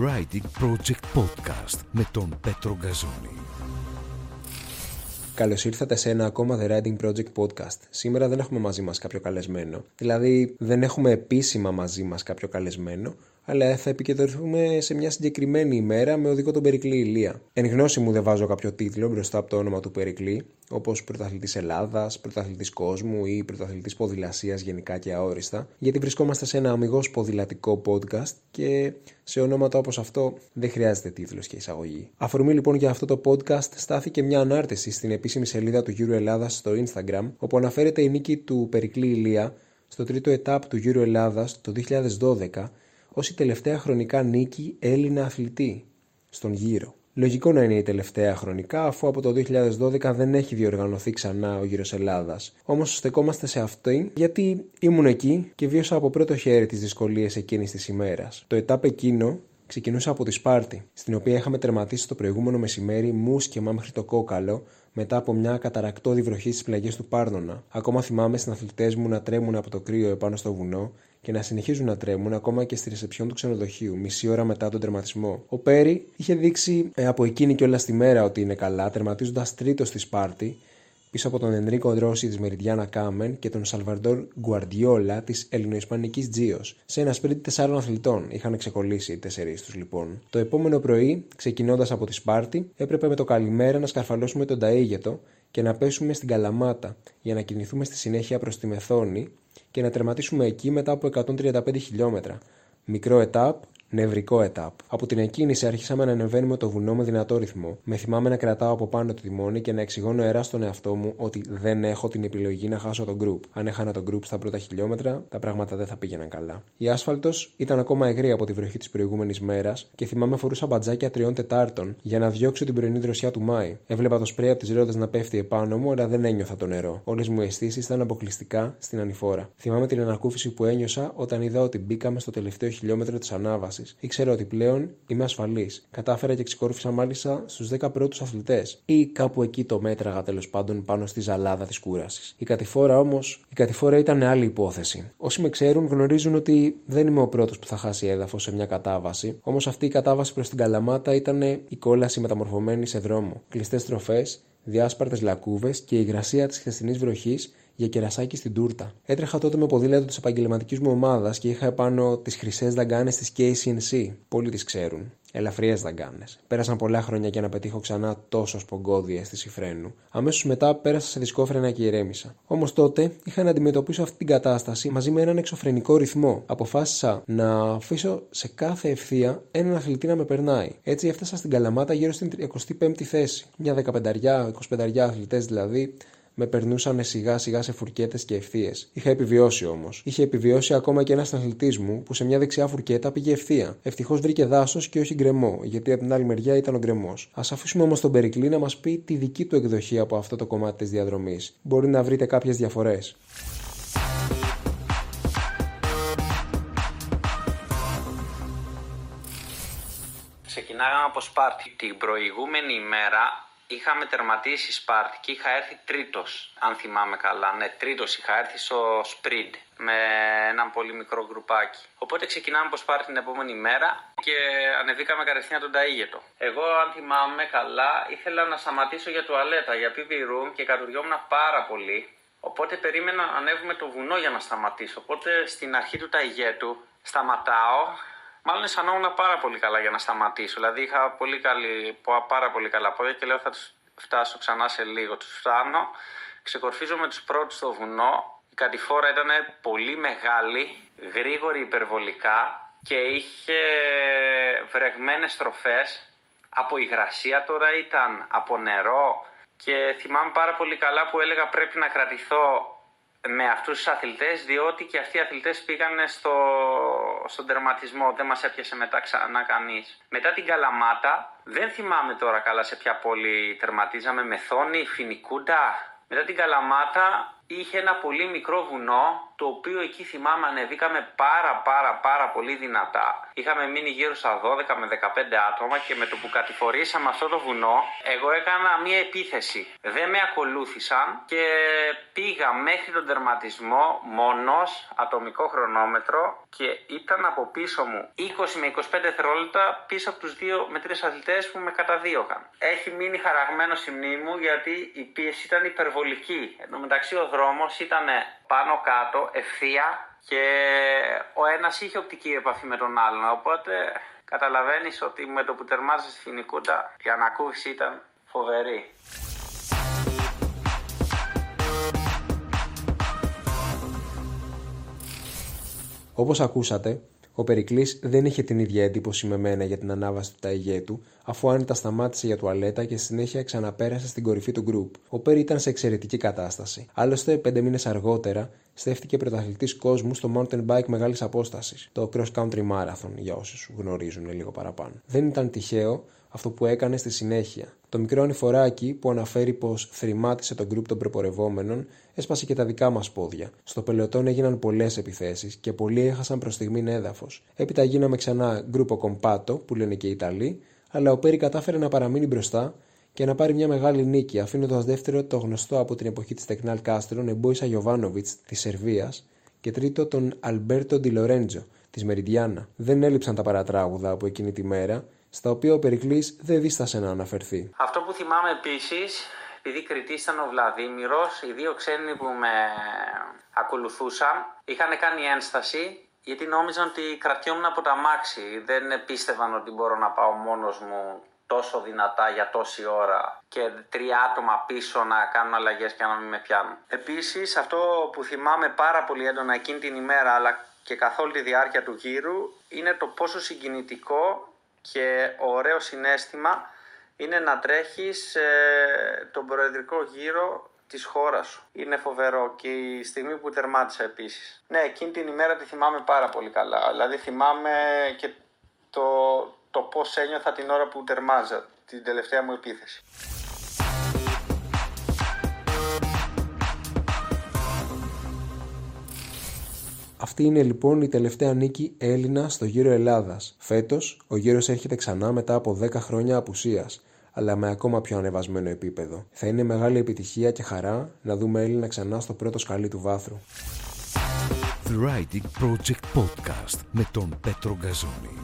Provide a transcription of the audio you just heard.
Riding Project Podcast με τον Πέτρο Γκαζόνη. Καλώς ήρθατε σε ένα ακόμα The Riding Project Podcast. Σήμερα δεν έχουμε μαζί μας κάποιο καλεσμένο. Δηλαδή, δεν έχουμε επίσημα μαζί μας κάποιο καλεσμένο, αλλά θα επικεντρωθούμε σε μια συγκεκριμένη ημέρα με οδηγό τον Περικλή Ηλία. Εν γνώση μου δεν βάζω κάποιο τίτλο μπροστά από το όνομα του Περικλή, όπως Πρωταθλητής Ελλάδας, Πρωταθλητής Κόσμου ή Πρωταθλητής Ποδηλασίας γενικά και αόριστα, γιατί βρισκόμαστε σε ένα αμυγός ποδηλατικό podcast και σε ονόματα όπως αυτό δεν χρειάζεται τίτλος και εισαγωγή. Αφορμή λοιπόν για αυτό το podcast στάθηκε μια ανάρτηση στην επίσημη σελίδα του Euro Ελλάδας στο Instagram, όπου αναφέρεται η νίκη του Περικλή Ηλία στο τρίτο ετάπ του Euro Ελλάδας το 2012 ως η τελευταία χρονικά νίκη Έλληνα αθλητή στον γύρο. Λογικό να είναι η τελευταία χρονικά, αφού από το 2012 δεν έχει διοργανωθεί ξανά ο γύρος Ελλάδας. Όμως στεκόμαστε σε αυτή, γιατί ήμουν εκεί και βίωσα από πρώτο χέρι τις δυσκολίες εκείνης της ημέρας. Το ετάπ εκείνο ξεκινούσε από τη Σπάρτη, στην οποία είχαμε τερματίσει το προηγούμενο μεσημέρι μουσκεμα μέχρι το κόκαλο, μετά από μια καταρακτώδη βροχή στις πλαγιές του Πάρνονα. Ακόμα θυμάμαι συναθλητέ μου να τρέμουν από το κρύο επάνω στο βουνό και να συνεχίζουν να τρέμουν ακόμα και στη ρεσεψιόν του ξενοδοχείου, μισή ώρα μετά τον τερματισμό. Ο Πέρι είχε δείξει ε, από εκείνη και όλα στη μέρα ότι είναι καλά, τερματίζοντας τρίτος στη Σπάρτη, πίσω από τον Ενρίκο Ντρόση τη Μεριδιάνα Κάμεν και τον Σαλβαρντόρ Γκουαρδιόλα της Ελληνοϊσπανικής Τζίος. Σε ένα σπρίτι τεσσάρων αθλητών είχαν ξεκολλήσει οι τέσσερις τους λοιπόν. Το επόμενο πρωί, ξεκινώντας από τη Σπάρτη, έπρεπε με το καλημέρα να σκαρφαλώσουμε τον Ταΐγετο και να πέσουμε στην Καλαμάτα για να κινηθούμε στη συνέχεια προς τη Μεθόνη και να τερματίσουμε εκεί μετά από 135 χιλιόμετρα. Μικρό ετάπ, νευρικό ετάπ. Από την εκκίνηση άρχισαμε να ανεβαίνουμε το βουνό με δυνατό ρυθμό. Με θυμάμαι να κρατάω από πάνω το τιμόνι και να εξηγώ νοερά στον εαυτό μου ότι δεν έχω την επιλογή να χάσω τον γκρουπ. Αν έχανα τον γκρουπ στα πρώτα χιλιόμετρα, τα πράγματα δεν θα πήγαιναν καλά. Η άσφαλτος ήταν ακόμα εγρή από τη βροχή της προηγούμενης μέρας και θυμάμαι φορούσα μπατζάκια τριών τετάρτων για να διώξω την πρωινή δροσιά του Μάη. Έβλεπα το σπρέι από τις ρόδες να πέφτει επάνω μου, αλλά δεν ένιωθα το νερό. Όλες μου οι αισθήσεις ήταν αποκλειστικά στην ανηφόρα. Θυμάμαι την ανακούφιση που ένιωσα όταν είδα ότι μπήκαμε στο τελευταίο χιλιόμετρο της ανάβασης Ήξερα ότι πλέον είμαι ασφαλής. Κατάφερα και ξεκόρυφησα μάλιστα στους 10 πρώτους αθλητές. Ή κάπου εκεί το μέτραγα τέλος πάντων πάνω στη ζαλάδα της κούρασης. Η κατηφόρα όμως, η κατηφόρα ήταν άλλη υπόθεση. Όσοι με ξέρουν γνωρίζουν ότι δεν είμαι ο πρώτος που θα χάσει έδαφος σε μια κατάβαση. Όμως αυτή η κατάβαση προς την Καλαμάτα ήταν η κόλαση μεταμορφωμένη σε δρόμο. Κλειστές στροφές, διάσπαρτες λακκούβες και η υγρασία της χθεσινής βροχής για κερασάκι στην τούρτα. Έτρεχα τότε με ποδήλατο της επαγγελματικής μου ομάδας και είχα επάνω τις χρυσές δαγκάνες της KCNC. Πολλοί τις ξέρουν. Ελαφριές δαγκάνες. Πέρασαν πολλά χρόνια για να πετύχω ξανά τόσο σπογκώδια στη Σιφρένου. Αμέσως μετά πέρασα σε δισκόφρενα και ηρέμησα. Όμως τότε είχα να αντιμετωπίσω αυτή την κατάσταση μαζί με έναν εξωφρενικό ρυθμό. Αποφάσισα να αφήσω σε κάθε ευθεία έναν αθλητή να με περνάει. Έτσι έφτασα στην Καλαμάτα γύρω στην 25η θέση. Μια 15-25 αθλητές δηλαδή με περνούσαν σιγά σιγά σε φουρκέτες και ευθείες. Είχα επιβιώσει όμως. Είχε επιβιώσει ακόμα και ένας αθλητής μου που σε μια δεξιά φουρκέτα πήγε ευθεία. Ευτυχώς βρήκε δάσος και όχι γκρεμό, γιατί από την άλλη μεριά ήταν ο γκρεμός. Α αφήσουμε όμως τον Περικλή να μας πει τη δική του εκδοχή από αυτό το κομμάτι της διαδρομής. Μπορεί να βρείτε κάποιες διαφορές. Ξεκινάγαμε από Σπάρτη. Την προηγούμενη ημέρα είχαμε τερματίσει Σπάρτη και είχα έρθει τρίτος, αν θυμάμαι καλά. Ναι, τρίτος είχα έρθει στο Σπριντ με έναν πολύ μικρό γκρουπάκι. Οπότε ξεκινάμε από Σπάρτη την επόμενη μέρα και ανεβήκαμε κατευθείαν τον Ταΐγετο. Εγώ, αν θυμάμαι καλά, ήθελα να σταματήσω για τουαλέτα, για PV room και κατουριόμουν πάρα πολύ. Οπότε περίμενα να ανέβουμε το βουνό για να σταματήσω. Οπότε στην αρχή του Ταΐγετου σταματάω Μάλλον αισθανόμουν πάρα πολύ καλά για να σταματήσω. Δηλαδή είχα πολύ καλή, πάρα πολύ καλά πόδια και λέω θα τους φτάσω ξανά σε λίγο. Τους φτάνω, ξεκορφίζω με τους πρώτους στο βουνό. Η κατηφόρα ήταν πολύ μεγάλη, γρήγορη υπερβολικά και είχε βρεγμένες στροφές. Από υγρασία τώρα ήταν, από νερό και θυμάμαι πάρα πολύ καλά που έλεγα πρέπει να κρατηθώ με αυτούς τους αθλητές διότι και αυτοί οι αθλητές πήγαν στο, στον τερματισμό, δεν μας έπιασε μετά ξανά κανείς. Μετά την Καλαμάτα, δεν θυμάμαι τώρα καλά σε ποια πόλη τερματίζαμε, Μεθόνη, Φινικούντα. Μετά την Καλαμάτα είχε ένα πολύ μικρό βουνό, το οποίο εκεί θυμάμαι ανεβήκαμε πάρα πάρα πάρα πολύ δυνατά. Είχαμε μείνει γύρω στα 12 με 15 άτομα και με το που κατηφορήσαμε αυτό το βουνό, εγώ έκανα μία επίθεση. Δεν με ακολούθησαν και πήγα μέχρι τον τερματισμό μόνος, ατομικό χρονόμετρο και ήταν από πίσω μου 20 με 25 δευτερόλεπτα πίσω από τους δύο με τρεις αθλητές που με καταδίωκαν. Έχει μείνει χαραγμένος στη μνήμη μου γιατί η πίεση ήταν υπερβολική. Εν τω μεταξύ ο δρόμος ήταν πάνω κάτω, ευθεία και ο ένας είχε οπτική επαφή με τον άλλον. Οπότε καταλαβαίνεις ότι με το που τερμάζεις στη Φινικούντα η ανακούφιση ήταν φοβερή. Όπως ακούσατε, ο Περικλής δεν είχε την ίδια εντύπωση με μένα για την ανάβαση του ταϊγέτου, αφού άνετα σταμάτησε για τουαλέτα και στη συνέχεια ξαναπέρασε στην κορυφή του γκρουπ. Ο Πέρι ήταν σε εξαιρετική κατάσταση. Άλλωστε, πέντε μήνες αργότερα, στέφτηκε πρωταθλητής κόσμου στο mountain bike μεγάλης απόστασης, το cross country marathon, για όσους γνωρίζουν λίγο παραπάνω. Δεν ήταν τυχαίο αυτό που έκανε στη συνέχεια. Το μικρό ανηφοράκι που αναφέρει πως θρημάτισε τον γκρουπ των προπορευόμενων έσπασε και τα δικά μας πόδια. Στο πελωτόν έγιναν πολλές επιθέσεις και πολλοί έχασαν προς στιγμή έδαφος. Έπειτα γίναμε ξανά γκρουπο κομπάτο, που λένε και οι Ιταλοί, αλλά ο Πέρι κατάφερε να παραμείνει μπροστά και να πάρει μια μεγάλη νίκη, αφήνοντας δεύτερο το γνωστό από την εποχή της Τεκνάλ Κάστρον Εμπόησα Γιοβάνοβιτ της Σερβίας και τρίτο τον Αλμπέρτο Ντιλορέντζο της Μεριντιάνα. Δεν έλειψαν τα παρατράγουδα από εκείνη τη μέρα στα οποία ο Περικλής δεν δίστασε να αναφερθεί. Αυτό που θυμάμαι επίσης, επειδή κριτής ήταν ο Βλαδίμηρος, οι δύο ξένοι που με ακολουθούσαν είχαν κάνει ένσταση γιατί νόμιζαν ότι κρατιόμουν από τα μάξι. Δεν πίστευαν ότι μπορώ να πάω μόνος μου τόσο δυνατά για τόση ώρα και τρία άτομα πίσω να κάνουν αλλαγές και να μην με πιάνουν. Επίσης αυτό που θυμάμαι πάρα πολύ έντονα εκείνη την ημέρα αλλά και καθ' όλη τη διάρκεια του γύρου είναι το πόσο συγκινητικό και ωραίο συνέστημα είναι να τρέχεις ε, τον προεδρικό γύρο της χώρας σου. Είναι φοβερό και η στιγμή που τερμάτισα επίσης. Ναι, εκείνη την ημέρα τη θυμάμαι πάρα πολύ καλά. Δηλαδή θυμάμαι και το, το πώς ένιωθα την ώρα που τερμάζα την τελευταία μου επίθεση. Αυτή είναι λοιπόν η τελευταία νίκη Έλληνα στο γύρο Ελλάδας. Φέτος, ο γύρος έρχεται ξανά μετά από 10 χρόνια απουσίας, αλλά με ακόμα πιο ανεβασμένο επίπεδο. Θα είναι μεγάλη επιτυχία και χαρά να δούμε Έλληνα ξανά στο πρώτο σκαλί του βάθρου. The Writing Project Podcast με τον Πέτρο Γκαζόνη.